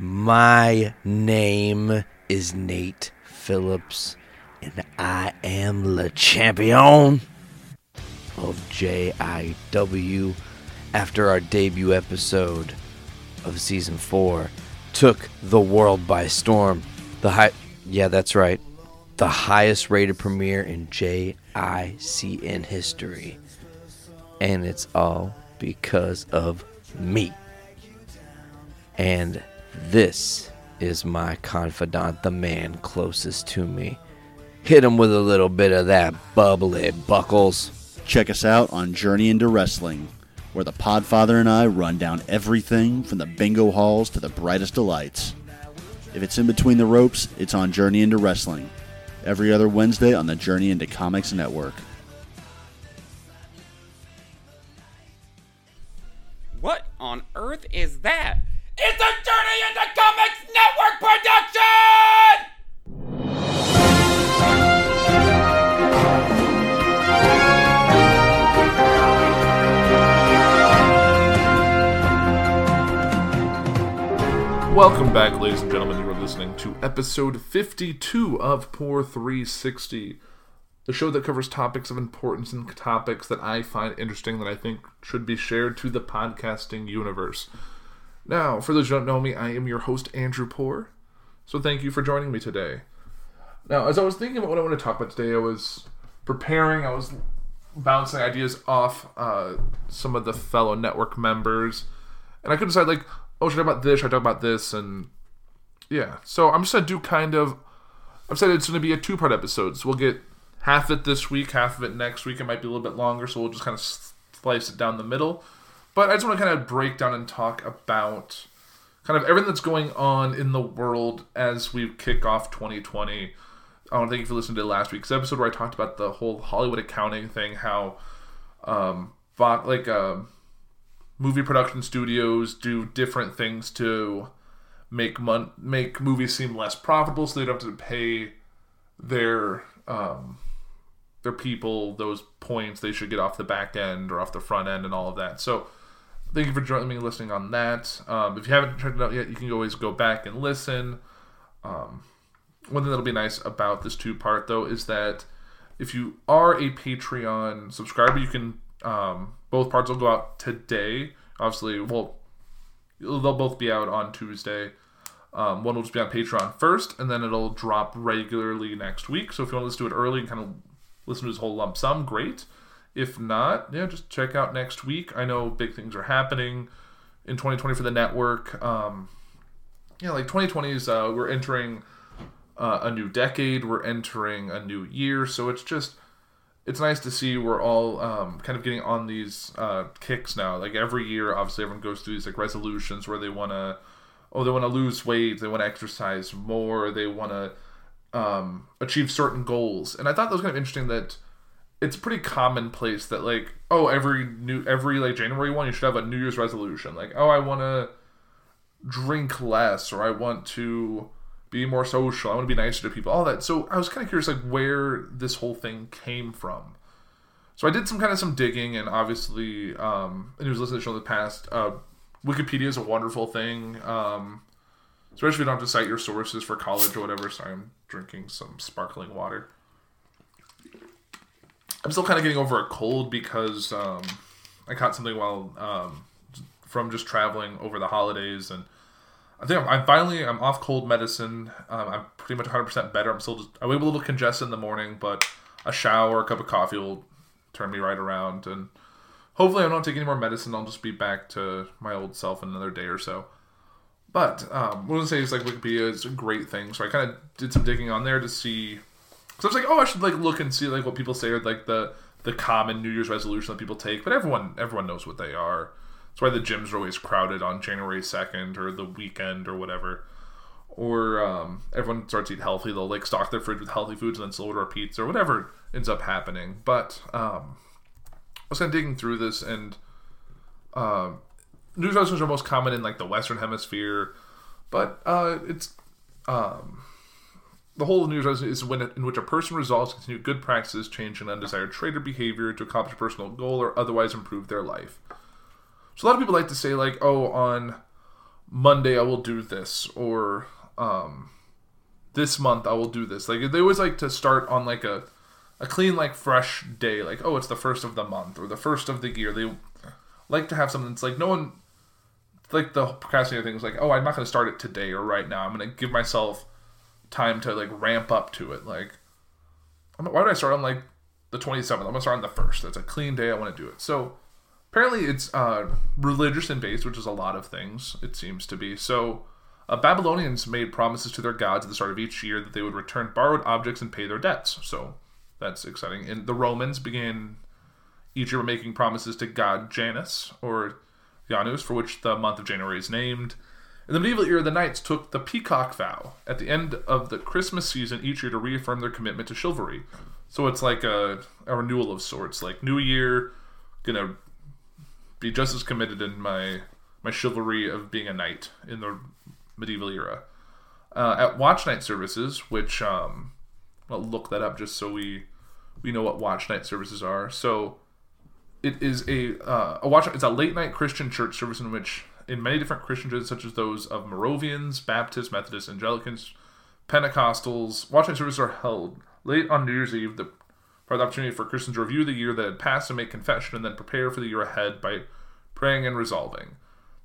My name is Nate Phillips, and I am the champion of JIW. After our debut episode of season four, took the world by storm. The high, yeah, that's right, the highest rated premiere in JICN history, and it's all because of me. And this is my confidant, the man closest to me. Hit him with a little bit of that bubbly buckles. Check us out on Journey into Wrestling, where the Podfather and I run down everything from the bingo halls to the brightest delights. If it's in between the ropes, it's on Journey into Wrestling. Every other Wednesday on the Journey into Comics Network. What on earth is that? It's a Journey into Comics Network production! Welcome back, ladies and gentlemen. You are listening to episode 52 of Poor 360, the show that covers topics of importance and topics that I find interesting that I think should be shared to the podcasting universe. Now, for those who don't know me, I am your host, Andrew Poor. So thank you for joining me today. Now, as I was thinking about what I want to talk about today, I was preparing, I was bouncing ideas off uh, some of the fellow network members, and I could decide, like, oh, should I talk about this? Should I talk about this? And yeah, so I'm just gonna do kind of. I've said it's gonna be a two part episode, so we'll get half of it this week, half of it next week. It might be a little bit longer, so we'll just kind of slice it down the middle. But I just want to kind of break down and talk about kind of everything that's going on in the world as we kick off 2020. I want to thank you for listening to last week's episode where I talked about the whole Hollywood accounting thing, how um, like um movie production studios do different things to make mon- make movies seem less profitable, so they don't have to pay their um, their people those points they should get off the back end or off the front end and all of that. So thank you for joining me and listening on that. Um, if you haven't checked it out yet, you can always go back and listen. Um, one thing that'll be nice about this two part though is that if you are a Patreon subscriber, you can um, both parts will go out today. Obviously, well, they'll both be out on Tuesday. Um, one will just be on Patreon first, and then it'll drop regularly next week. So if you want to listen to it early and kind of listen to this whole lump sum, great. If not, yeah, just check out next week. I know big things are happening in 2020 for the network. Um, yeah, like 2020 is uh, we're entering uh, a new decade. We're entering a new year, so it's just it's nice to see we're all um, kind of getting on these uh, kicks now. Like every year, obviously, everyone goes through these like resolutions where they want to, oh, they want to lose weight, they want to exercise more, they want to um, achieve certain goals. And I thought that was kind of interesting that it's pretty commonplace that like, oh, every new every like January one, you should have a New Year's resolution. Like, oh, I want to drink less, or I want to be more social. I want to be nicer to people. All that. So I was kind of curious, like where this whole thing came from. So I did some kind of some digging, and obviously, um, and who's listened to the show in the past, uh, Wikipedia is a wonderful thing. Um, especially if you don't have to cite your sources for college or whatever. So I'm drinking some sparkling water. I'm still kind of getting over a cold because um, I caught something while um, from just traveling over the holidays and I think I'm, I'm finally I'm off cold medicine. Um, I'm pretty much 100 percent better. I'm still just I wake a little congested in the morning, but a shower, a cup of coffee will turn me right around, and hopefully I don't take any more medicine. I'll just be back to my old self in another day or so. But um, what I was gonna say is like Wikipedia is a great thing, so I kind of did some digging on there to see. So I was like, oh, I should like look and see like what people say are like the the common New Year's resolution that people take, but everyone everyone knows what they are. That's why the gyms are always crowded on January 2nd or the weekend or whatever. Or um, everyone starts to eat healthy. They'll like stock their fridge with healthy foods and then still order a pizza or whatever ends up happening. But um, I was kind of digging through this and uh, news resolutions are most common in like the Western Hemisphere. But uh, it's um, the whole news resolution is when in which a person resolves to continue good practices, change an undesired trait or behavior to accomplish a personal goal or otherwise improve their life. So a lot of people like to say like, oh, on Monday I will do this or um this month I will do this. Like they always like to start on like a a clean like fresh day like oh it's the first of the month or the first of the year. They like to have something that's like no one like the procrastinating thing is like oh I'm not going to start it today or right now. I'm going to give myself time to like ramp up to it. Like why did I start on like the 27th? I'm to start on the 1st. That's a clean day. I want to do it. So apparently it's uh, religious and based, which is a lot of things, it seems to be. So uh, Babylonians made promises to their gods at the start of each year that they would return borrowed objects and pay their debts. So that's exciting. And the Romans began each year making promises to god Janus, or Janus, for which the month of January is named. In the medieval era, the knights took the peacock vow at the end of the Christmas season each year to reaffirm their commitment to chivalry. So it's like a, a renewal of sorts. Like New Year, gonna be just as committed in my my chivalry of being a knight in the medieval era. Uh, at watch night services, which um, I'll look that up just so we we know what watch night services are. So it is a uh, a watch. It's a late night Christian church service in which, in many different Christian churches, such as those of Moravians, Baptists, Methodists, Anglicans, Pentecostals, watch night services are held late on New Year's Eve. The the opportunity for Christians to review the year that had passed and make confession, and then prepare for the year ahead by praying and resolving.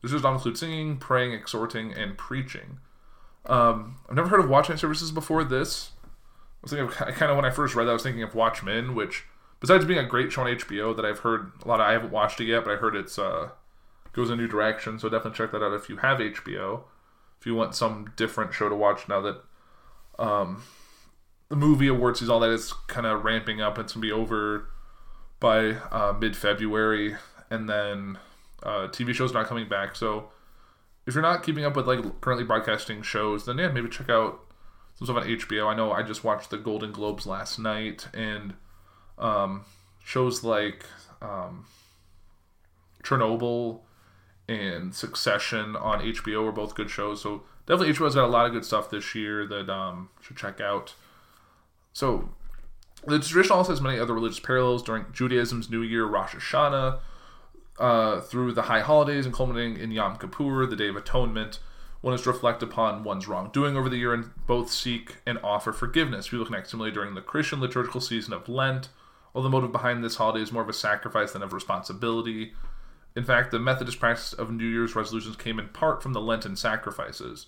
This does not include singing, praying, exhorting, and preaching. Um, I've never heard of watch night services before this. I was thinking of, kind of when I first read that, I was thinking of Watchmen, which besides being a great show on HBO that I've heard a lot of, I haven't watched it yet, but I heard it's uh, goes in a new direction. So definitely check that out if you have HBO. If you want some different show to watch now that um, the movie awards season, all that is kind of ramping up. It's gonna be over by uh, mid February, and then uh, TV shows not coming back. So if you're not keeping up with like currently broadcasting shows, then yeah, maybe check out some stuff on HBO. I know I just watched the Golden Globes last night, and um, shows like um, Chernobyl and Succession on HBO are both good shows. So definitely HBO's got a lot of good stuff this year that um, should check out. So the tradition also has many other religious parallels during Judaism's New Year, Rosh Hashanah uh, through the high holidays and culminating in Yom Kippur, the Day of Atonement. One is to reflect upon one's wrongdoing over the year and both seek and offer forgiveness. People connect similarly during the Christian liturgical season of Lent, although the motive behind this holiday is more of a sacrifice than of responsibility. In fact, the Methodist practice of New Year's resolutions came in part from the Lenten sacrifices.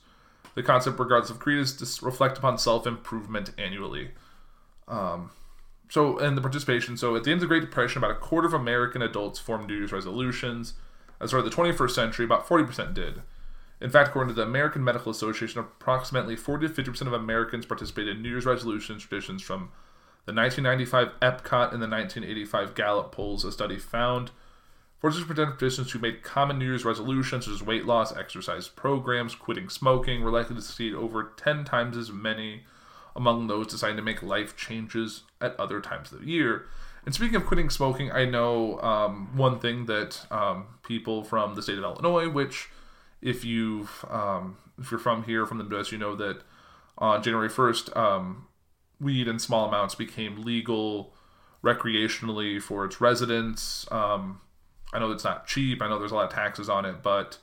The concept, regardless of creed, is to reflect upon self improvement annually. Um, so and the participation. So at the end of the Great Depression, about a quarter of American adults formed New Year's resolutions. As far as the 21st century, about 40% did. In fact, according to the American Medical Association, approximately 40 to 50% of Americans participated in New Year's resolutions traditions from the 1995 Epcot and the 1985 Gallup polls. A study found 46% of participants who made common New Year's resolutions, such as weight loss, exercise programs, quitting smoking, were likely to succeed over 10 times as many among those deciding to make life changes at other times of the year. And speaking of quitting smoking, I know um, one thing that um, people from the state of Illinois, which if you um, if you're from here from the Midwest, you know that on January 1st, um, weed in small amounts became legal recreationally for its residents. Um, I know it's not cheap. I know there's a lot of taxes on it, but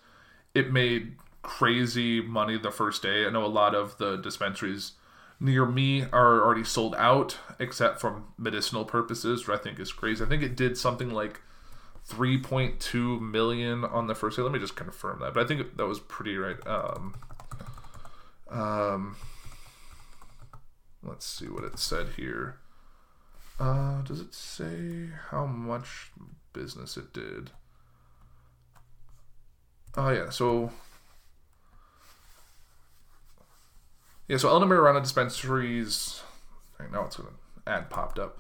it made crazy money the first day. I know a lot of the dispensaries near me are already sold out, except for medicinal purposes, which I think is crazy. I think it did something like 3.2 million on the first day. Let me just confirm that, but I think that was pretty right. Um, um, let's see what it said here. Uh, does it say how much business it did? Oh yeah, so Yeah, so Illinois marijuana dispensaries. Now it's an ad popped up.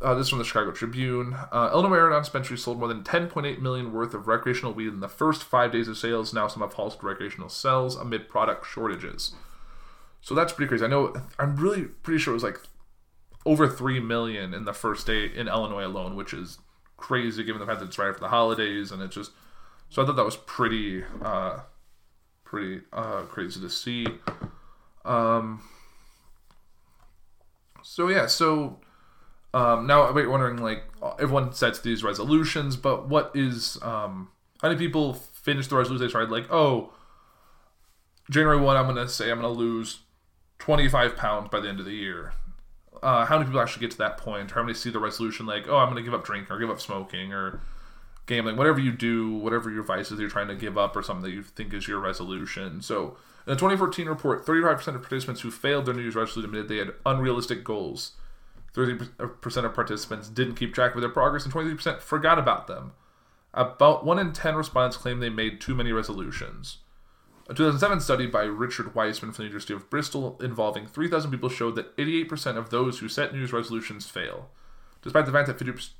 Uh, this is from the Chicago Tribune. Uh, Illinois marijuana dispensaries sold more than 10.8 million worth of recreational weed in the first five days of sales. Now some have halted recreational sales amid product shortages. So that's pretty crazy. I know. I'm really pretty sure it was like over three million in the first day in Illinois alone, which is crazy given the fact that it's right after the holidays and it just. So I thought that was pretty, uh, pretty uh, crazy to see. Um, so yeah, so um, now I'm wondering like everyone sets these resolutions, but what is um, how many people finish the resolutions they tried like oh January 1, I'm to say I'm to lose 25 pounds by the end of the year. Uh, how many people actually get to that point? How many see the resolution like, oh, I'm going to give up drinking or give up smoking or gambling, whatever you do, whatever your vices you're trying to give up or something that you think is your resolution. So, in a 2014 report, 35% of participants who failed their New Year's resolution admitted they had unrealistic goals. 30% of participants didn't keep track of their progress, and 23% forgot about them. About 1 in 10 respondents claimed they made too many resolutions. A 2007 study by Richard Wiseman from the University of Bristol involving 3,000 people showed that 88% of those who set New Year's resolutions fail. Despite the fact that 52%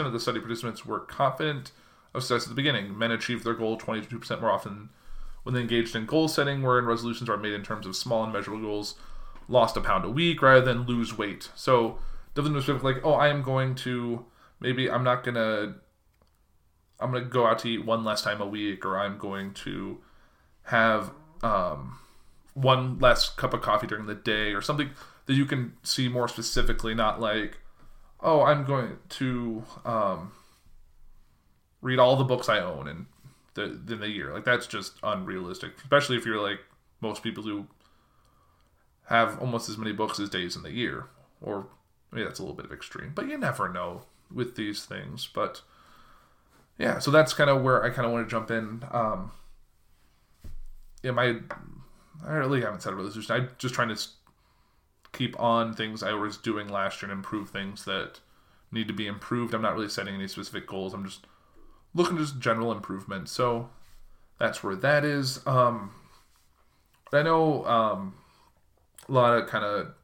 of the study participants were confident of success at the beginning, men achieved their goal 22% more often when they engaged in goal setting, wherein resolutions are made in terms of small and measurable goals, lost a pound a week rather than lose weight. So, Devlin was like, oh, I am going to, maybe I'm not to, I'm to go out to eat one less time a week, or I'm going to have um, one less cup of coffee during the day or something that you can see more specifically, not like, oh, I'm going to um, read all the books I own in the in the year. Like that's just unrealistic, especially if you're like most people who have almost as many books as days in the year. Or maybe that's a little bit of extreme, but you never know with these things. But yeah, so that's kind of where I kind of want to jump in. Um, yeah, my I really haven't set a resolution. I'm just trying to keep on things I was doing last year and improve things that need to be improved. I'm not really setting any specific goals. I'm just looking at just general improvement. So that's where that is. Um, I know um, a lot of kind of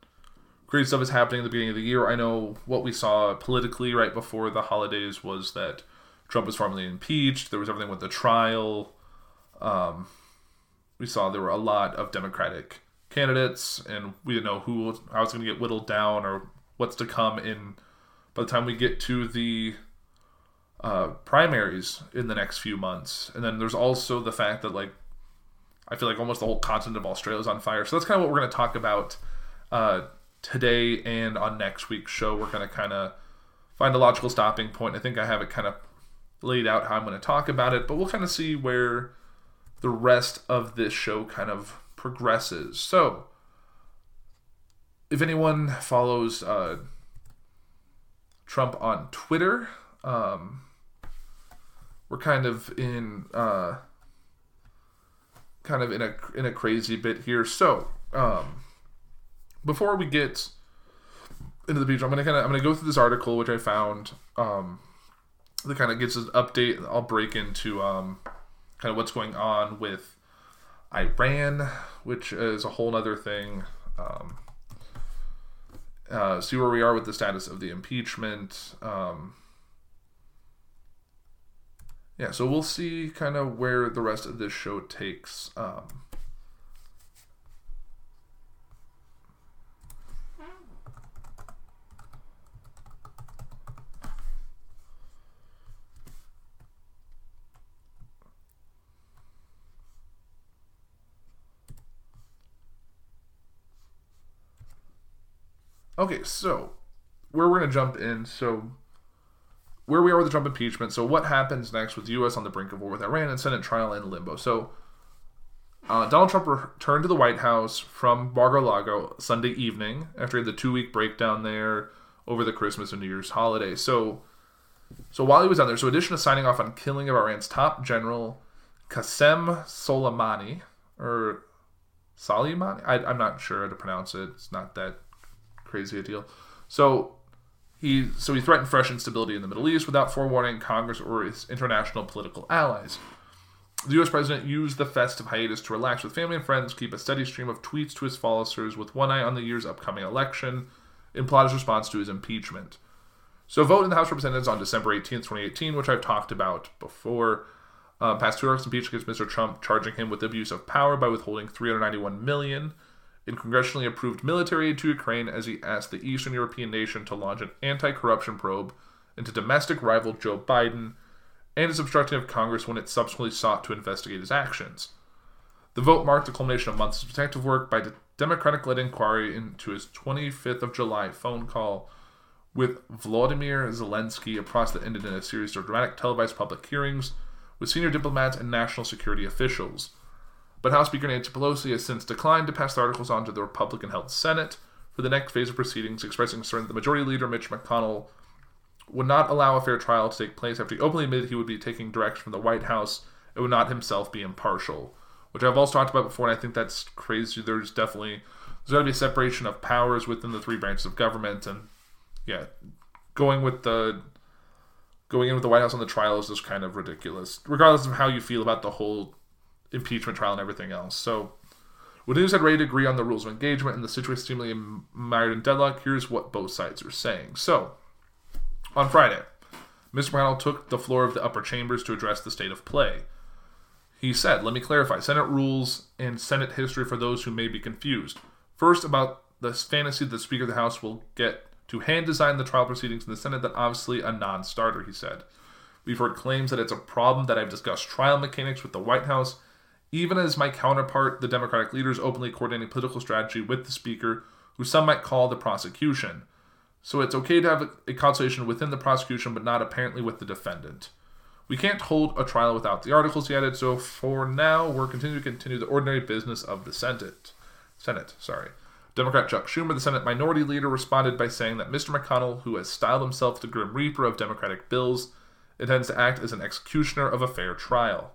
crazy stuff is happening at the beginning of the year. I know what we saw politically right before the holidays was that Trump was formally impeached. There was everything with the trial. Um, we saw there were a lot of Democratic candidates, and we didn't know who how it's going to get whittled down or what's to come in. By the time we get to the uh, primaries in the next few months, and then there's also the fact that like I feel like almost the whole continent of Australia is on fire. So that's kind of what we're going to talk about uh, today and on next week's show. We're going to kind of find a logical stopping point. I think I have it kind of laid out how I'm going to talk about it, but we'll kind of see where the rest of this show kind of progresses. So, if anyone follows uh, Trump on Twitter, um, we're kind of in uh, kind of in a in a crazy bit here. So, um, before we get into the future, I'm gonna kind of I'm gonna go through this article which I found um, that kind of gives an update. I'll break into um, kind of what's going on with Iran, which is a whole other thing. Um, uh, see where we are with the status of the impeachment. Um, yeah, so we'll see kind of where the rest of this show takes. Um, Okay, so where we're to jump in. So where we are with the Trump impeachment. So what happens next with the U.S. on the brink of war with Iran and Senate trial in limbo? So uh, Donald Trump returned to the White House from Mar-a-Lago Sunday evening after the two-week breakdown there over the Christmas and New Year's holiday. So, so while he was down there, so in addition to signing off on killing of Iran's top general Qasem Soleimani or Soleimani, I, I'm not sure how to pronounce it. It's not that crazy a deal. So he so he threatened fresh instability in the Middle East without forewarning Congress or its international political allies. The U.S. president used the festive hiatus to relax with family and friends, keep a steady stream of tweets to his followers with one eye on the year's upcoming election, in plot his response to his impeachment. So, vote in the House of Representatives on December 18, 2018, which I've talked about before. Uh, passed two articles impeachment against Mr. Trump, charging him with abuse of power by withholding 391 million in congressionally approved military aid to Ukraine as he asked the Eastern European nation to launch an anti corruption probe into domestic rival Joe Biden and his obstructing of Congress when it subsequently sought to investigate his actions. The vote marked the culmination of months of detective work by the Democratic led inquiry into his 25th of July phone call with Vladimir Zelensky, a process that ended in a series of dramatic televised public hearings with senior diplomats and national security officials. But House Speaker Nancy Pelosi has since declined to pass the articles on to the Republican held Senate for the next phase of proceedings, expressing concern that the Majority Leader Mitch McConnell would not allow a fair trial to take place after he openly admitted he would be taking direction from the White House and would not himself be impartial. Which I've also talked about before, and I think that's crazy. There's definitely there's got to be a separation of powers within the three branches of government, and yeah, going with the going in with the White House on the trial is just kind of ridiculous, regardless of how you feel about the whole impeachment trial and everything else. So, when news had ready to agree on the rules of engagement and the situation seemingly mired in deadlock, here's what both sides are saying. So, on Friday, Mr. McConnell took the floor of the upper chambers to address the state of play. He said, Let me clarify Senate rules and Senate history for those who may be confused. First, about the fantasy that the Speaker of the House will get to hand design the trial proceedings in the Senate, that obviously a non starter, he said. We've heard claims that it's a problem that I've discussed trial mechanics with the White House, even as my counterpart, the Democratic leader, is openly coordinating political strategy with the Speaker, who some might call the prosecution. So it's okay to have a consultation within the prosecution, but not apparently with the defendant. We can't hold a trial without the articles, he added, so for now, we're continuing to continue the ordinary business of the Senate. Senate, sorry. Democrat Chuck Schumer, the Senate Minority Leader, responded by saying that Mr. McConnell, who has styled himself the Grim Reaper of Democratic bills, intends to act as an executioner of a fair trial.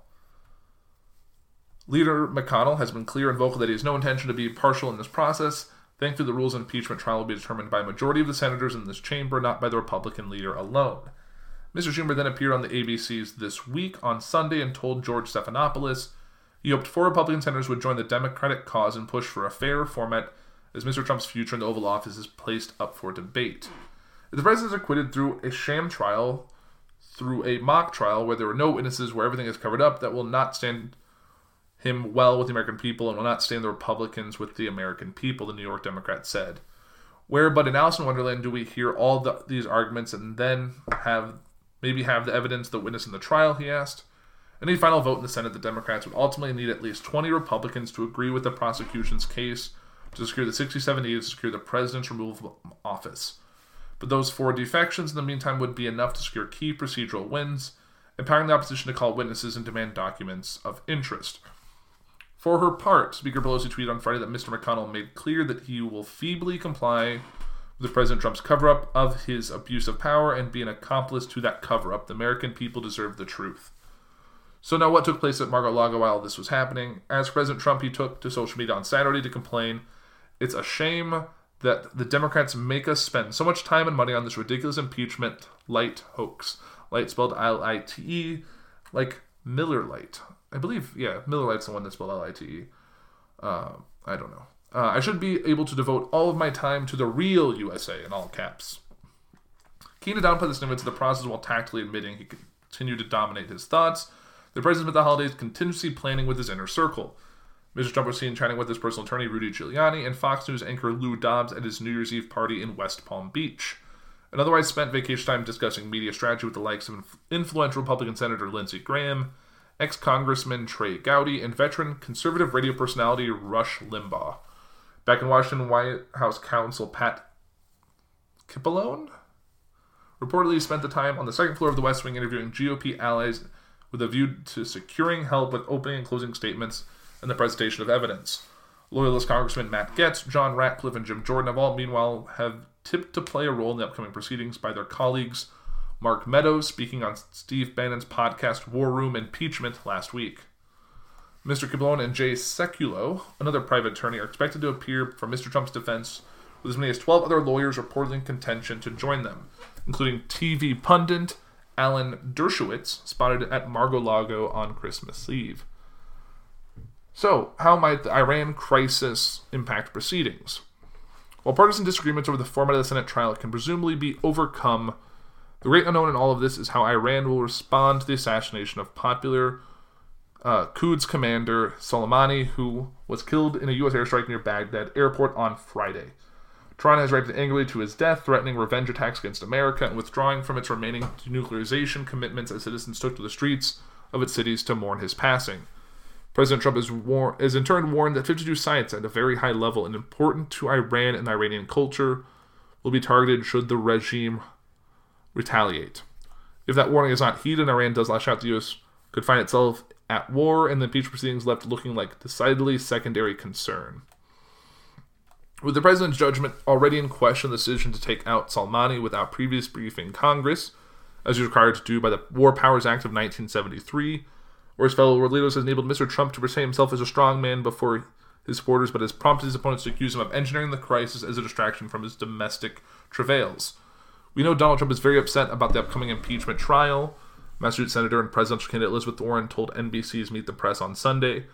Leader McConnell has been clear and vocal that he has no intention to be partial in this process. Thankfully, the rules of impeachment trial will be determined by a majority of the senators in this chamber, not by the Republican leader alone. Mr. Schumer then appeared on the ABCs this week on Sunday and told George Stephanopoulos he hoped four Republican senators would join the Democratic cause and push for a fair format as Mr. Trump's future in the Oval Office is placed up for debate. The president is acquitted through a sham trial, through a mock trial where there were no witnesses, where everything is covered up, that will not stand him well with the American people and will not stand the Republicans with the American people, the New York Democrat said. Where but in Alice in Wonderland do we hear all the, these arguments and then have maybe have the evidence, the witness in the trial, he asked. Any final vote in the Senate, the Democrats would ultimately need at least 20 Republicans to agree with the prosecution's case to secure the 67 needed to secure the president's removal from office. But those four defections in the meantime would be enough to secure key procedural wins, empowering the opposition to call witnesses and demand documents of interest. For her part, Speaker Pelosi tweeted on Friday that Mr. McConnell made clear that he will feebly comply with President Trump's cover up of his abuse of power and be an accomplice to that cover up. The American people deserve the truth. So, now what took place at Mar a Lago while this was happening? As President Trump, he took to social media on Saturday to complain it's a shame that the Democrats make us spend so much time and money on this ridiculous impeachment light hoax. Light spelled L I T E, like Miller Lite. I believe, yeah, Miller Lite's the one that's spelled L I T E. Uh, I don't know. Uh, I should be able to devote all of my time to the real USA in all caps. Keen to downplay this limit to the process while tactfully admitting he continued to dominate his thoughts. The president spent the holidays contingency planning with his inner circle. Mr. Trump was seen chatting with his personal attorney, Rudy Giuliani, and Fox News anchor Lou Dobbs at his New Year's Eve party in West Palm Beach. And otherwise spent vacation time discussing media strategy with the likes of influential Republican Senator Lindsey Graham, ex Congressman Trey Gowdy, and veteran conservative radio personality Rush Limbaugh. Back in Washington, White House counsel Pat Cipollone reportedly spent the time on the second floor of the West Wing interviewing GOP allies with a view to securing help with opening and closing statements and the presentation of evidence. Loyalist Congressman Matt Gaetz, John Ratcliffe, and Jim Jordan have all, meanwhile, have tipped to play a role in the upcoming proceedings by their colleagues. Mark Meadows speaking on Steve Bannon's podcast War Room Impeachment last week. Mr. Cipollone and Jay Sekulow, another private attorney, are expected to appear for Mr. Trump's defense, with as many as 12 other lawyers reportedly in contention to join them, including TV pundit Alan Dershowitz, spotted at Mar-a-Lago on Christmas Eve. So, how might the Iran crisis impact proceedings? While partisan disagreements over the format of the Senate trial can presumably be overcome, the great unknown in all of this is how Iran will respond to the assassination of popular uh, Quds commander Soleimani, who was killed in a U.S. airstrike near Baghdad airport on Friday. Tehran has reacted angrily to his death, threatening revenge attacks against America and withdrawing from its remaining denuclearization commitments as citizens took to the streets of its cities to mourn his passing. President Trump is, war- is in turn warned that 52 sites at a very high level and important to Iran and Iranian culture will be targeted should the regime retaliate. If that warning is not heeded, Iran does lash out, the U.S. could find itself at war, and the impeachment proceedings left looking like decidedly secondary concern. With the president's judgment already in question, the decision to take out Soleimani without previous briefing Congress, as was required to do by the War Powers Act of 1973, where his fellow world leaders has enabled Mr. Trump to present himself as a strong man before his supporters, but has prompted his opponents to accuse him of engineering the crisis as a distraction from his domestic travails. We know Donald Trump is very upset about the upcoming impeachment trial. Massachusetts Senator and presidential candidate Elizabeth Warren told NBC's Meet the Press on Sunday.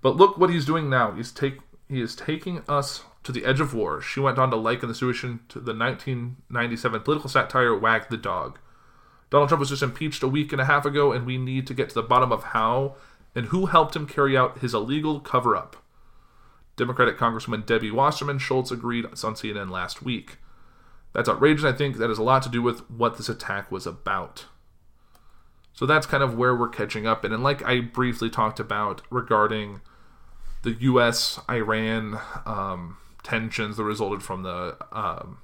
But look what he's doing now. He's take he is taking us to the edge of war. She went on to liken the situation to the 1997 political satire Wag the Dog. Donald Trump was just impeached a week and a half ago, and we need to get to the bottom of how and who helped him carry out his illegal cover up. Democratic Congresswoman Debbie Wasserman Schultz agreed on CNN last week. That's outrageous. I think that has a lot to do with what this attack was about. So that's kind of where we're catching up. And, and like I briefly talked about regarding the U.S. Iran um, tensions that resulted from the um,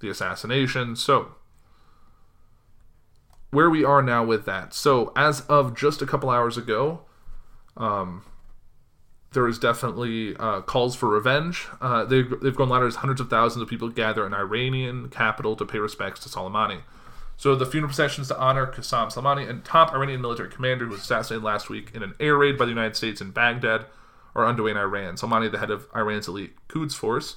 the assassination. So where we are now with that. So as of just a couple hours ago, um, there is definitely uh, calls for revenge. Uh, they've, they've gone louder as hundreds of thousands of people gather in Iranian capital to pay respects to Soleimani. So the funeral processions to honor Qasem Soleimani and top Iranian military commander who was assassinated last week in an air raid by the United States in Baghdad are underway in Iran. Soleimani, the head of Iran's elite Quds force,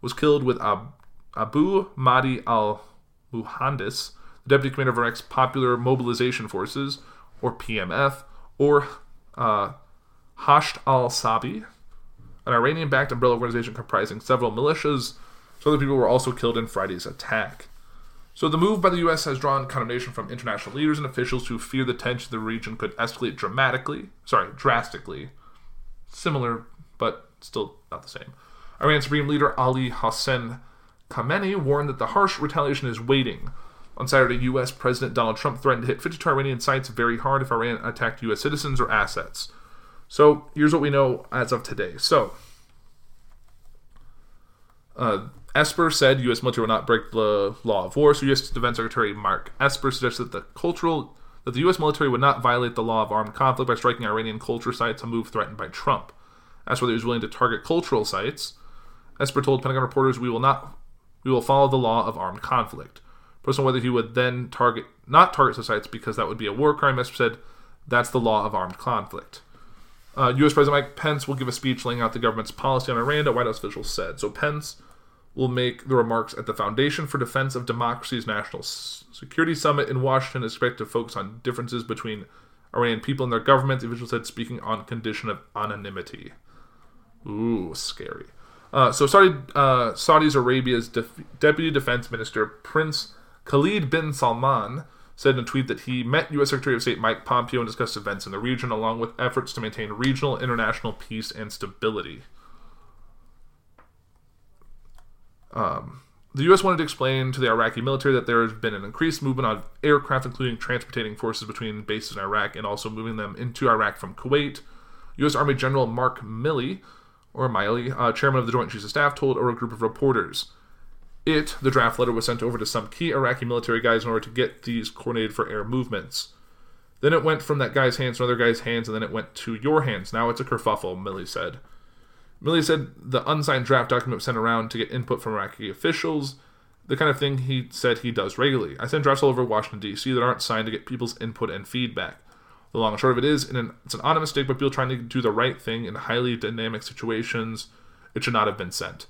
was killed with Ab- Abu Mahdi al-Muhandis, the deputy commander of Iraq's Popular Mobilization Forces, or PMF, or uh, Hashd al-Shaabi, an Iranian-backed umbrella organization comprising several militias. So other people were also killed in Friday's attack. So the move by the U.S. has drawn condemnation from international leaders and officials who fear the tension in the region could escalate dramatically, sorry, drastically, similar but still not the same. Iran Supreme Leader Ali Hossein Khamenei warned that the harsh retaliation is waiting. On Saturday, U.S. President Donald Trump threatened to hit 52 Iranian sites very hard if Iran attacked U.S. citizens or assets. So here's what we know as of today. So, uh, Esper said U.S. military will not break the law of war. So U.S. Defense Secretary Mark Esper suggested that the cultural that the U.S. military would not violate the law of armed conflict by striking Iranian culture sites, a move threatened by Trump. As for he was willing to target cultural sites, Esper told Pentagon reporters, "We will not, we will follow the law of armed conflict." Person whether he would then target not target the sites because that would be a war crime. Esper said, "That's the law of armed conflict." Uh, U.S. President Mike Pence will give a speech laying out the government's policy on Iran, a White House official said. So Pence will make the remarks at the Foundation for Defense of Democracy's National Security Summit in Washington, expected to focus on differences between Iranian people and their government. The official said, speaking on condition of anonymity. Ooh, scary. Uh, so Saudi, uh, Saudi Arabia's def- Deputy Defense Minister Prince Khalid bin Salman said in a tweet that he met U.S. Secretary of State Mike Pompeo and discussed events in the region, along with efforts to maintain regional international peace and stability. Um, the U.S. wanted to explain to the Iraqi military that there has been an increased movement of aircraft, including transporting forces between bases in Iraq and also moving them into Iraq from Kuwait. U.S. Army General Mark Milley, or Miley, uh, chairman of the Joint Chiefs of Staff, told a group of reporters. It, the draft letter, was sent over to some key Iraqi military guys in order to get these coordinated for air movements. Then it went from that guy's hands to another guy's hands, and then it went to your hands. Now it's a kerfuffle, Milley said. Milley said the unsigned draft document was sent around to get input from Iraqi officials, the kind of thing he said he does regularly. I send drafts all over Washington, D.C. that aren't signed to get people's input and feedback. The long and short of it is, an, it's an honest mistake by people trying to do the right thing in highly dynamic situations. It should not have been sent.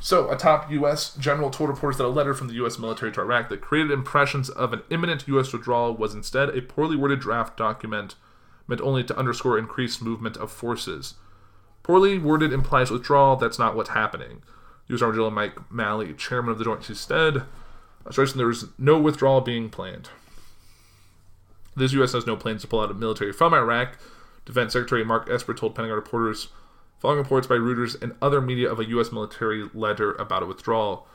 So, a top U.S. general told reporters that a letter from the U.S. military to Iraq that created impressions of an imminent U.S. withdrawal was instead a poorly worded draft document meant only to underscore increased movement of forces. Poorly worded implies withdrawal. That's not what's happening. U.S. Army General Mike Malley, chairman of the Joint Chiefs, said, there is no withdrawal being planned. This U.S. has no plans to pull out of military from Iraq. Defense Secretary Mark Esper told Pentagon reporters following reports by Reuters and other media of a U.S. military letter about a withdrawal.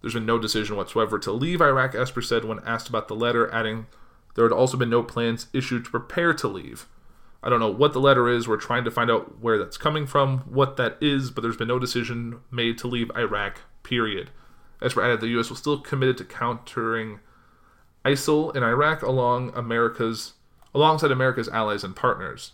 There's been no decision whatsoever to leave Iraq, Esper said when asked about the letter, adding, There had also been no plans issued to prepare to leave. I don't know what the letter is. We're trying to find out where that's coming from, what that is, but there's been no decision made to leave Iraq, period. Esper added the U.S. was still committed to countering ISIL in Iraq along America's alongside America's allies and partners.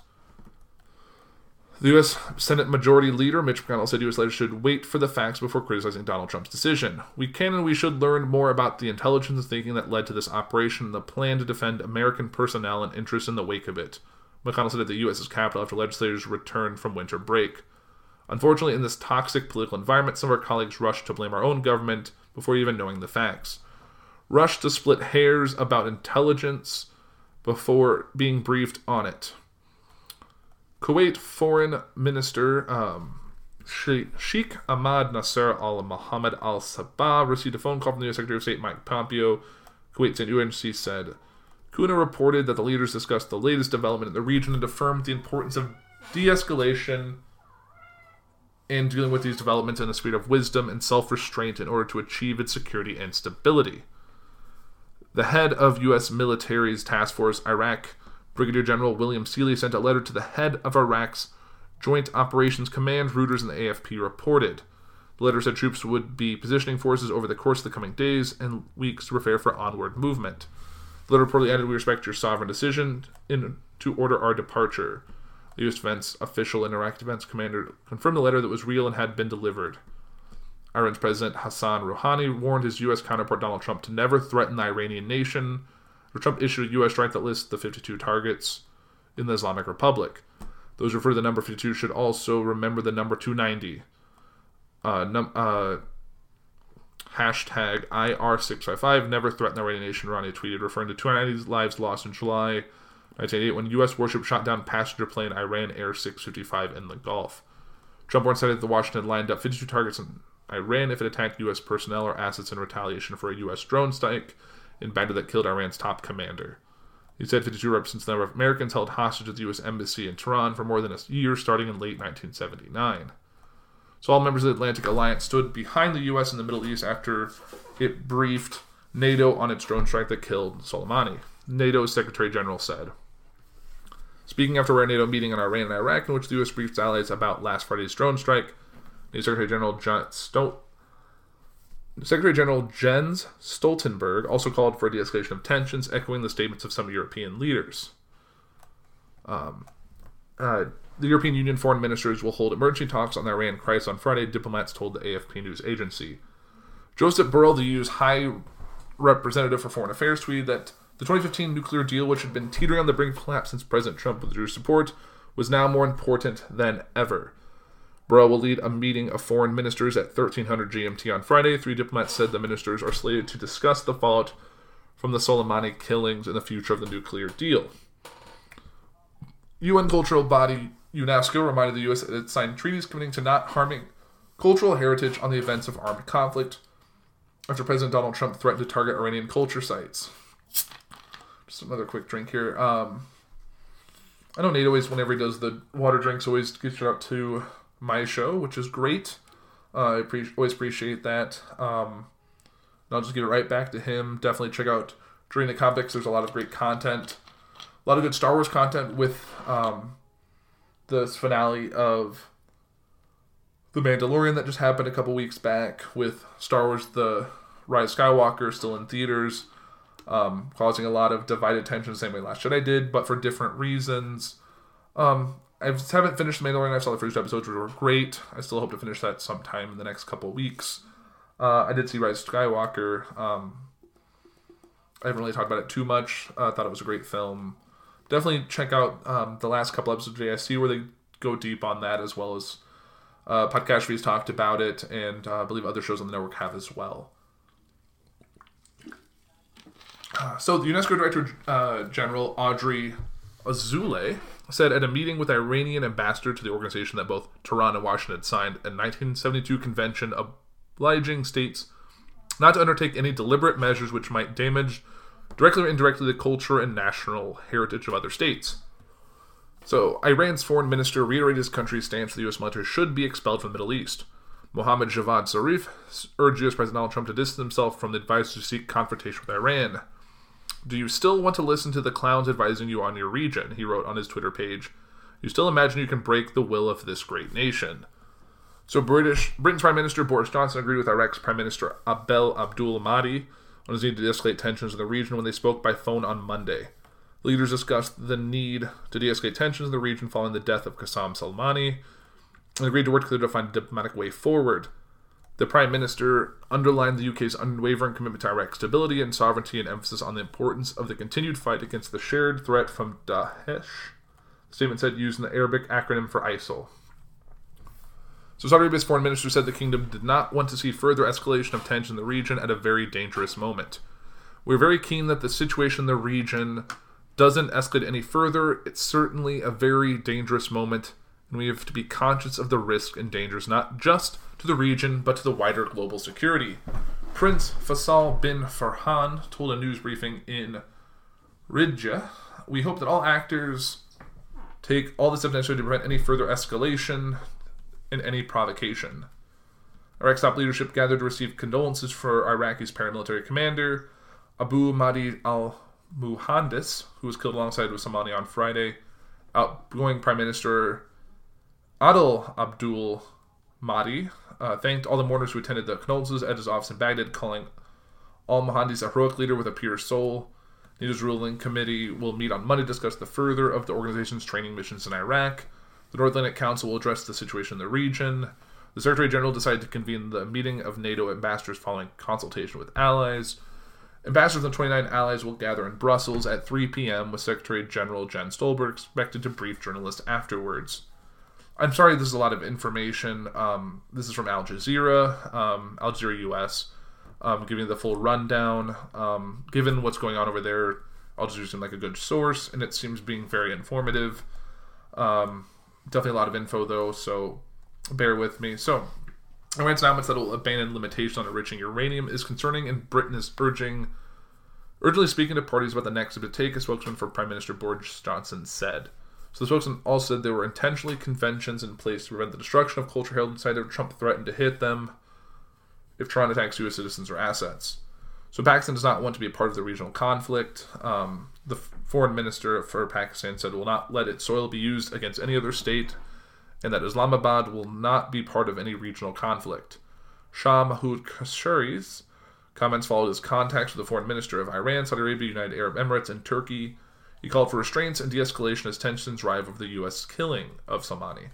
The U.S. Senate Majority Leader Mitch McConnell said U.S. leaders should wait for the facts before criticizing Donald Trump's decision. We can and we should learn more about the intelligence thinking that led to this operation and the plan to defend American personnel and interests in the wake of it. McConnell said at the U.S.'s Capitol after legislators returned from winter break. Unfortunately, in this toxic political environment, some of our colleagues rushed to blame our own government before even knowing the facts. Rushed to split hairs about intelligence before being briefed on it. Kuwait Foreign Minister um, Sheikh Ahmad Nasser Al Mohammed Al Sabah received a phone call from the U.S. Secretary of State Mike Pompeo. Kuwait's UNC said Kuna reported that the leaders discussed the latest development in the region and affirmed the importance of de escalation and dealing with these developments in a spirit of wisdom and self restraint in order to achieve its security and stability. The head of U.S. military's task force, Iraq, Brigadier General William Seeley sent a letter to the head of Iraq's Joint Operations Command, Reuters and the AFP reported. The letter said troops would be positioning forces over the course of the coming days and weeks to prepare for onward movement. The letter reportedly added, We respect your sovereign decision in, to order our departure. The U.S. Defense official and Iraq Defense commander confirmed the letter that was real and had been delivered. Iran's President Hassan Rouhani warned his U.S. counterpart Donald Trump to never threaten the Iranian nation Trump issued a U.S. strike that lists the 52 targets in the Islamic Republic. Those refer to the number 52 should also remember the number 290. Uh, num- uh, hashtag IR655 never threaten the Iranian nation, Rouhani tweeted, referring to 290 lives lost in July 1988 when U.S. warship shot down passenger plane Iran Air 655 in the Gulf. Trump once said that the Washington lined up 52 targets in Iran if it attacked U.S. personnel or assets in retaliation for a U.S. drone strike in Baghdad that killed Iran's top commander. He said 52 represents the number of Americans held hostage at the U.S. Embassy in Tehran for more than a year starting in late 1979. So all members of the Atlantic Alliance stood behind the U.S. in the Middle East after it briefed NATO on its drone strike that killed Soleimani. NATO's Secretary General said. Speaking after a NATO meeting on Iran and Iraq, in which the U.S. briefed allies about last Friday's drone strike, NATO Secretary General John Stolt Secretary General Jens Stoltenberg also called for a de escalation of tensions, echoing the statements of some European leaders. Um, uh, the European Union foreign ministers will hold emergency talks on the Iran crisis on Friday, diplomats told the AFP news agency. Joseph Borrell, the EU's High Representative for Foreign Affairs, tweeted that the 2015 nuclear deal, which had been teetering on the brink of collapse since President Trump withdrew support, was now more important than ever. Borrell will lead a meeting of foreign ministers at 1300 GMT on Friday. Three diplomats said the ministers are slated to discuss the fallout from the Soleimani killings and the future of the nuclear deal. UN cultural body UNESCO reminded the U.S. that it signed treaties committing to not harming cultural heritage on the events of armed conflict after President Donald Trump threatened to target Iranian culture sites. Just another quick drink here. Um, I know Nate always, whenever he does the water drinks, always gets you out to my show, which is great. Uh, I pre- always appreciate that. Um, I'll just give it right back to him. Definitely check out Journey into Comics. There's a lot of great content, a lot of good Star Wars content with um, the finale of The Mandalorian that just happened a couple weeks back with Star Wars The Rise of Skywalker still in theaters, um, causing a lot of divided tension the same way Last Jedi did, but for different reasons. Um, I haven't finished The Mandalorian. I saw the first episodes, which were great. I still hope to finish that sometime in the next couple weeks. Uh, I did see Rise of Skywalker. Um, I haven't really talked about it too much. I uh, thought it was a great film. Definitely check out um, the last couple episodes of JSC where they go deep on that, as well as uh, Podcast Rees talked about it, and uh, I believe other shows on the network have as well. Uh, so the UNESCO Director uh, General Audrey Azoulay said at a meeting with Iranian ambassador to the organization that both Tehran and Washington signed a 1972 convention obliging states not to undertake any deliberate measures which might damage directly or indirectly the culture and national heritage of other states. So, Iran's foreign minister reiterated his country's stance that the U.S. military should be expelled from the Middle East. Mohammad Javad Zarif urged U.S. President Donald Trump to distance himself from the advice to seek confrontation with Iran. Do you still want to listen to the clowns advising you on your region? He wrote on his Twitter page. You still imagine you can break the will of this great nation. So British Britain's Prime Minister Boris Johnson agreed with Iraq's Prime Minister Abdel Abdul Mahdi on his need to de-escalate tensions in the region when they spoke by phone on Monday. Leaders discussed the need to de escalate tensions in the region following the death of Qasem Soleimani and agreed to work together to find a diplomatic way forward. The Prime Minister underlined the UK's unwavering commitment to Iraq's stability and sovereignty and emphasis on the importance of the continued fight against the shared threat from Daesh. The statement said using the Arabic acronym for ISIL. So Saudi Arabia's foreign minister said the kingdom did not want to see further escalation of tension in the region at a very dangerous moment. We're very keen that the situation in the region doesn't escalate any further. It's certainly a very dangerous moment, and we have to be conscious of the risk and dangers, not just to the region, but to the wider global security. Prince Faisal bin Farhan told a news briefing in Riyadh, We hope that all actors take all the steps necessary to prevent any further escalation and any provocation. Iraq's top leadership gathered to receive condolences for Iraqi's paramilitary commander, Abu Mahdi al Muhandis, who was killed alongside with Soleimani on Friday. Outgoing Prime Minister Adel Abdul Mahdi uh, thanked all the mourners who attended the condolences at his office in Baghdad, calling al Muhandis a heroic leader with a pure soul. NATO's ruling committee will meet on Monday to discuss the further of the organization's training missions in Iraq. The North Atlantic Council will address the situation in the region. The Secretary General decided to convene the meeting of NATO ambassadors following consultation with allies. Ambassadors of the 29 allies will gather in Brussels at 3 p.m., with Secretary General Jens Stoltenberg expected to brief journalists afterwards. I'm sorry, this is a lot of information. Um, this is from Al Jazeera, um, Al Jazeera US, um, giving the full rundown. Um, given what's going on over there, Al Jazeera seems like a good source, and it seems being very informative. Um, definitely a lot of info, though, so bear with me. So, Iran's announcement that will abandon limitations on enriching uranium is concerning, and Britain is urging, urgently speaking to parties about the next step to take. A spokesman for Prime Minister Boris Johnson said. So the spokesman also said there were intentionally conventions in place to prevent the destruction of culture held inside of Trump threatened to hit them if Tehran attacks U.S. citizens or assets. So Pakistan does not want to be a part of the regional conflict. Um, the foreign minister for Pakistan said will not let its soil be used against any other state, and that Islamabad will not be part of any regional conflict. Shah Mahmoud Qureshi's comments followed his contacts with the foreign minister of Iran, Saudi Arabia, United Arab Emirates, and Turkey he called for restraints and de escalation as tensions rise over the U.S. killing of Soleimani.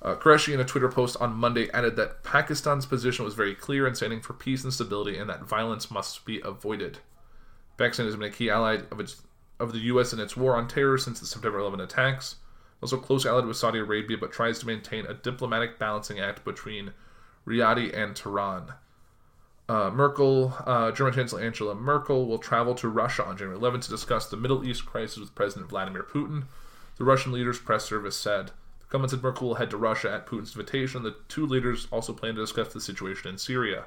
Uh, Qureshi, in a Twitter post on Monday, added that Pakistan's position was very clear in standing for peace and stability and that violence must be avoided. Pakistan has been a key ally of, its, of the U.S. in its war on terror since the September 11 attacks, also close allied with Saudi Arabia, but tries to maintain a diplomatic balancing act between Riyadh and Tehran. Uh, Merkel, uh, German Chancellor Angela Merkel, will travel to Russia on January 11 to discuss the Middle East crisis with President Vladimir Putin. The Russian leader's press service said. The government said Merkel will head to Russia at Putin's invitation. The two leaders also plan to discuss the situation in Syria.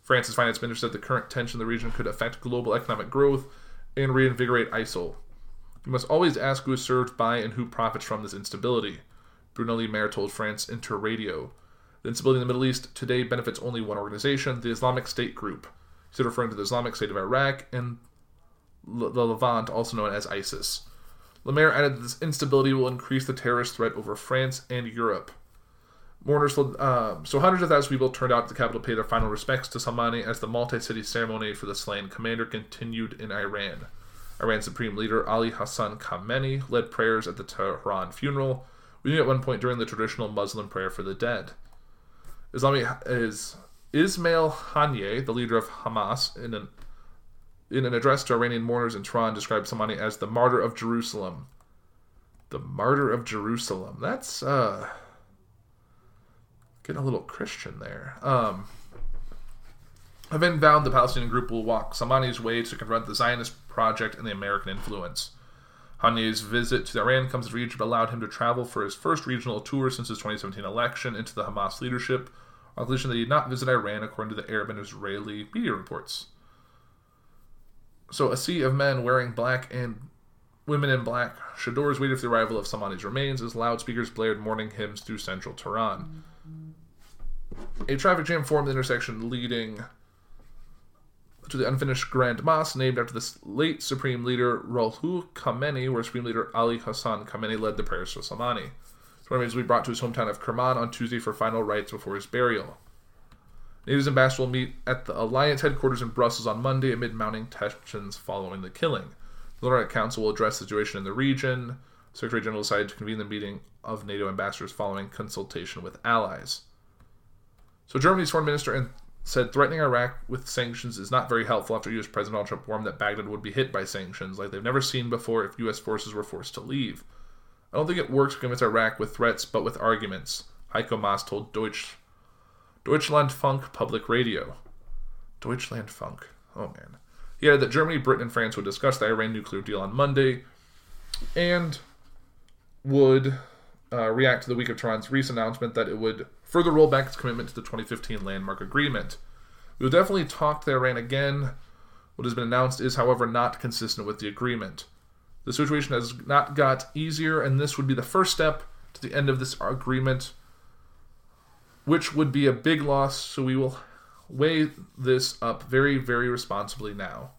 France's finance minister said the current tension in the region could affect global economic growth and reinvigorate ISIL. You must always ask who is served by and who profits from this instability, Bruno Le Maire told France Inter Radio. The instability in the Middle East today benefits only one organization, the Islamic State Group. He's referring to the Islamic State of Iraq and the Levant, also known as ISIS. Le Maire added that this instability will increase the terrorist threat over France and Europe. Mourners, uh, so hundreds of thousands of people turned out to the capital to pay their final respects to Soleimani as the multi-city ceremony for the slain commander continued in Iran. Iran's supreme leader Ali Hassan Khamenei led prayers at the Tehran funeral, leading at one point during the traditional Muslim prayer for the dead. Islamic is Ismail Haniyeh, the leader of Hamas, in an in an address to Iranian mourners in Tehran, described Soleimani as the martyr of Jerusalem. The martyr of Jerusalem. That's uh, getting a little Christian there. Um, Having vowed the Palestinian group will walk Soleimani's way to confront the Zionist project and the American influence. Haniyeh's visit to Iran comes as Egypt allowed him to travel for his first regional tour since his 2017 election into the Hamas leadership, on condition that he did not visit Iran, according to the Arab and Israeli media reports. So, a sea of men wearing black and women in black chadors waited for the arrival of Samani's remains as loudspeakers blared mourning hymns through central Tehran. A traffic jam formed the intersection leading to the unfinished Grand Mosque, named after the late Supreme Leader Ruhollah Khomeini, where Supreme Leader Ali Hassan Khamenei led the prayers for Soleimani. Khomeini will be brought to his hometown of Kerman on Tuesday for final rites before his burial. NATO's ambassador will meet at the alliance headquarters in Brussels on Monday amid mounting tensions following the killing. The Nordic Council will address the situation in the region. Secretary General decided to convene the meeting of NATO ambassadors following consultation with allies. So Germany's foreign minister said threatening Iraq with sanctions is not very helpful after U.S. President Donald Trump warned that Baghdad would be hit by sanctions like they've never seen before if U.S. forces were forced to leave. I don't think it works to convince Iraq with threats, but with arguments. Heiko Maas told Deutsch, Deutschlandfunk Public Radio. Deutschlandfunk. Oh man. He added that Germany, Britain, and France would discuss the Iran nuclear deal on Monday and would uh, react to the week of Tehran's recent announcement that it would further roll back its commitment to the 2015 landmark agreement. We will definitely talk Iran again. What has been announced is, however, not consistent with the agreement. The situation has not got easier, and this would be the first step to the end of this agreement, which would be a big loss. So we will weigh this up very, very responsibly now.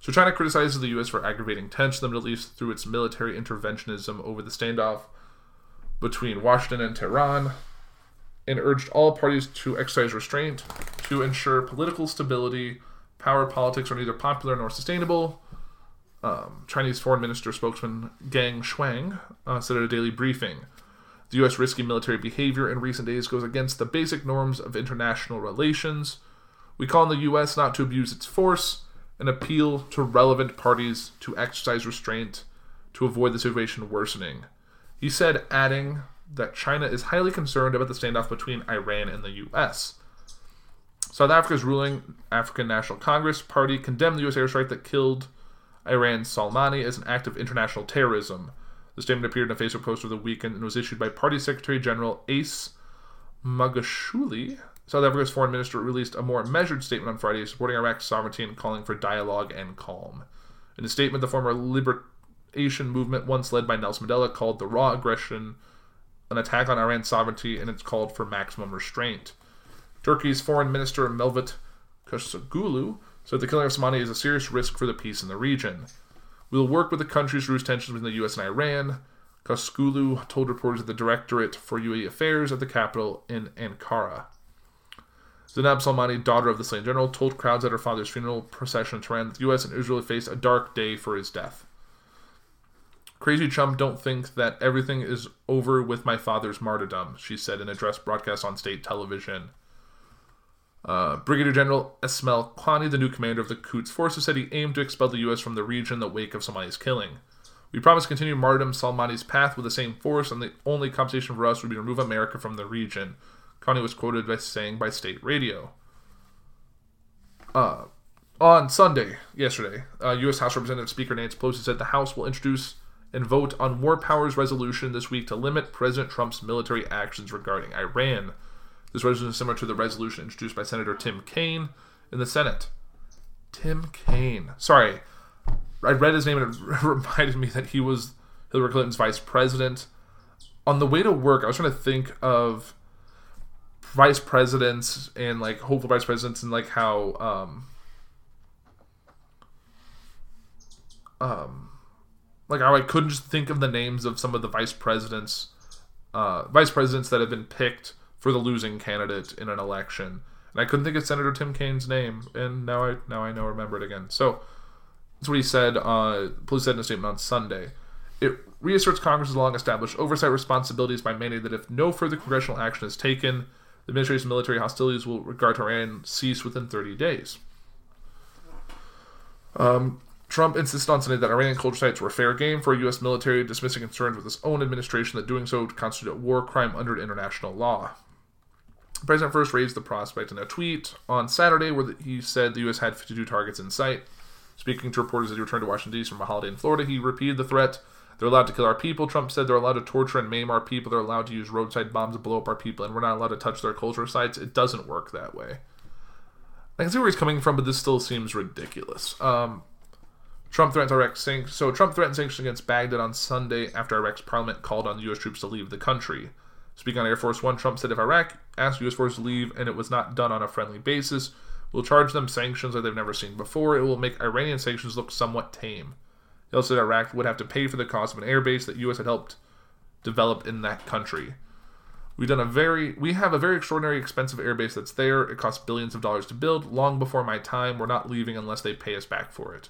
So China criticizes the U.S. for aggravating tension in the Middle East through its military interventionism over the standoff between Washington and Tehran, and urged all parties to exercise restraint to ensure political stability. Power politics are neither popular nor sustainable. Um, Chinese Foreign Minister spokesman Geng Shuang uh, said at a daily briefing the U.S. risky military behavior in recent days goes against the basic norms of international relations. We call on the U.S. not to abuse its force and appeal to relevant parties to exercise restraint to avoid the situation worsening. He said, adding that China is highly concerned about the standoff between Iran and the U.S. South Africa's ruling African National Congress party condemned the U.S. airstrike that killed Iran's Soleimani as an act of international terrorism. The statement appeared in a Facebook post over the weekend and was issued by Party Secretary General Ace Magashule. South Africa's foreign minister released a more measured statement on Friday supporting Iraq's sovereignty and calling for dialogue and calm. In a statement, the former liberation movement, once led by Nelson Mandela, called the raw aggression an attack on Iran's sovereignty and it's called for maximum restraint. Turkey's foreign minister Mevlut Cavusoglu said the killing of Soleimani is a serious risk for the peace in the region. We will work with the countries to reduce tensions between the U.S. and Iran. Cavusoglu told reporters at the Directorate for UAE Affairs at the capital in Ankara. Zainab Soleimani, daughter of the slain general, told crowds at her father's funeral procession in Tehran that the U.S. and Israel faced a dark day for his death. Crazy chump don't think that everything is over with my father's martyrdom, she said in a address broadcast on state television. Uh, Brigadier General Esmail Qaani, the new commander of the Quds forces, said he aimed to expel the U.S. from the region in the wake of Soleimani's killing. We promise to continue martyrdom Salmani's path with the same force, and the only compensation for us would be to remove America from the region. Qaani was quoted by saying by state radio. Uh, on Sunday, yesterday, uh, U.S. House Representative Speaker Nancy Pelosi said the House will introduce and vote on War Powers resolution this week to limit President Trump's military actions regarding Iran. This resolution is similar to the resolution introduced by Senator Tim Kaine in the Senate. Tim Kaine. Sorry, I read his name and it reminded me that he was Hillary Clinton's vice president. On the way to work, I was trying to think of vice presidents and like hopeful vice presidents and like how um um like how I couldn't just think of the names of some of the vice presidents uh vice presidents that have been picked for the losing candidate in an election. And I couldn't think of Senator Tim Kaine's name, and now I now I know remember it again. So that's what he said. Uh, Pelosi said in a statement on Sunday. It reasserts Congress's long-established oversight responsibilities by mandating that if no further congressional action is taken, the administration's military hostilities will regard Iran cease within 30 days. Um, Trump insisted on Sunday that Iranian culture sites were fair game for a U.S. military, dismissing concerns with his own administration that doing so would constitute a war crime under international law. The president first raised the prospect in a tweet on Saturday where he said the U.S. had 52 targets in sight. Speaking to reporters as he returned to Washington, D.C. from a holiday in Florida, he repeated the threat. They're allowed to kill our people. Trump said they're allowed to torture and maim our people. They're allowed to use roadside bombs to blow up our people, and we're not allowed to touch their culture sites. It doesn't work that way. I can see where he's coming from, but this still seems ridiculous. Um, Trump threatens Iraq sanctions. So Trump threatened sanctions against Baghdad on Sunday after Iraq's parliament called on U.S. troops to leave the country. Speaking on Air Force One, Trump said if Iraq asked U.S. forces to leave and it was not done on a friendly basis, we'll charge them sanctions like they've never seen before. It will make Iranian sanctions look somewhat tame. He also said Iraq would have to pay for the cost of an airbase that U.S. had helped develop in that country. We've done a very, we have a very extraordinary, expensive airbase that's there. It costs billions of dollars to build. Long before my time, we're not leaving unless they pay us back for it.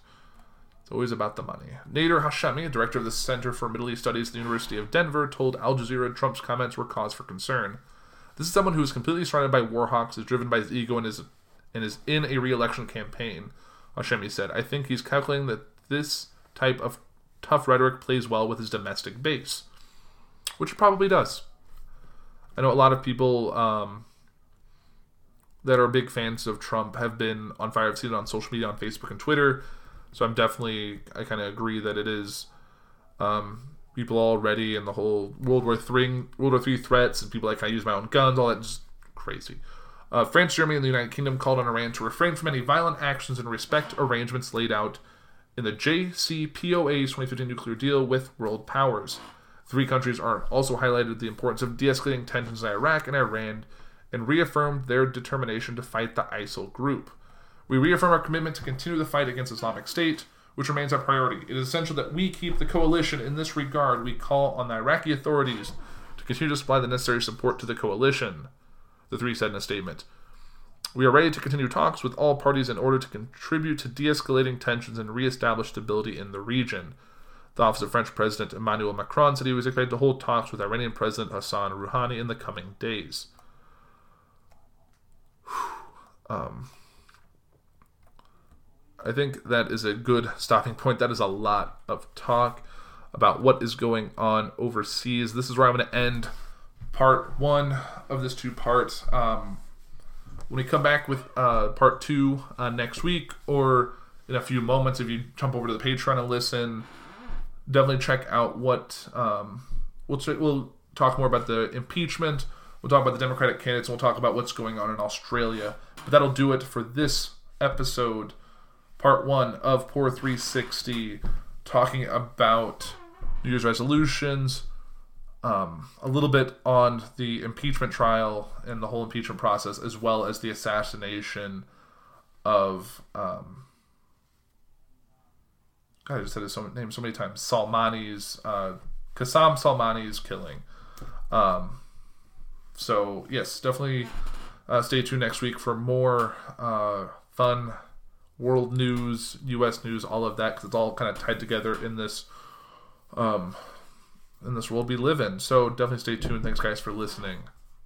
It's always about the money. Nader Hashemi, director of the Center for Middle East Studies at the University of Denver, told Al Jazeera Trump's comments were cause for concern. This is someone who is completely surrounded by war hawks, is driven by his ego, and is and is in a re-election campaign. Hashemi said, "I think he's calculating that this type of tough rhetoric plays well with his domestic base, which it probably does." I know a lot of people um, that are big fans of Trump have been on fire. I've seen it on social media, on Facebook and Twitter. So I'm definitely, I kind of agree that it is um, people already and the whole World War Three, World War Three threats, and people like I use my own guns, all that just crazy. Uh, France, Germany, and the United Kingdom called on Iran to refrain from any violent actions and respect arrangements laid out in the JCPOA's 2015 nuclear deal with world powers. Three countries are also highlighted the importance of de-escalating tensions in Iraq and Iran and reaffirmed their determination to fight the ISIL group. We reaffirm our commitment to continue the fight against Islamic State, which remains our priority. It is essential that we keep the coalition in this regard. We call on the Iraqi authorities to continue to supply the necessary support to the coalition, the three said in a statement. We are ready to continue talks with all parties in order to contribute to de escalating tensions and re establish stability in the region. The office of French President Emmanuel Macron said he was expected to hold talks with Iranian President Hassan Rouhani in the coming days. Um, I think that is a good stopping point. That is a lot of talk about what is going on overseas. This is where I'm going to end part one of this two parts. Um, when we come back with uh, part two uh, next week or in a few moments, if you jump over to the Patreon and listen, definitely check out what um, we'll, we'll talk more about the impeachment. We'll talk about the Democratic candidates. And we'll talk about what's going on in Australia. But that'll do it for this episode, part one of Poor 360, talking about New Year's resolutions, um, a little bit on the impeachment trial and the whole impeachment process, as well as the assassination of. Um, God, I just said his name so many times. Salmani's, uh, Qassam Salmani's killing. Um, so, yes, definitely uh, stay tuned next week for more uh, fun world news, U.S. news, all of that, because it's all kind of tied together in this. Um, in this world we live in. So definitely stay tuned. Thanks, guys, for listening.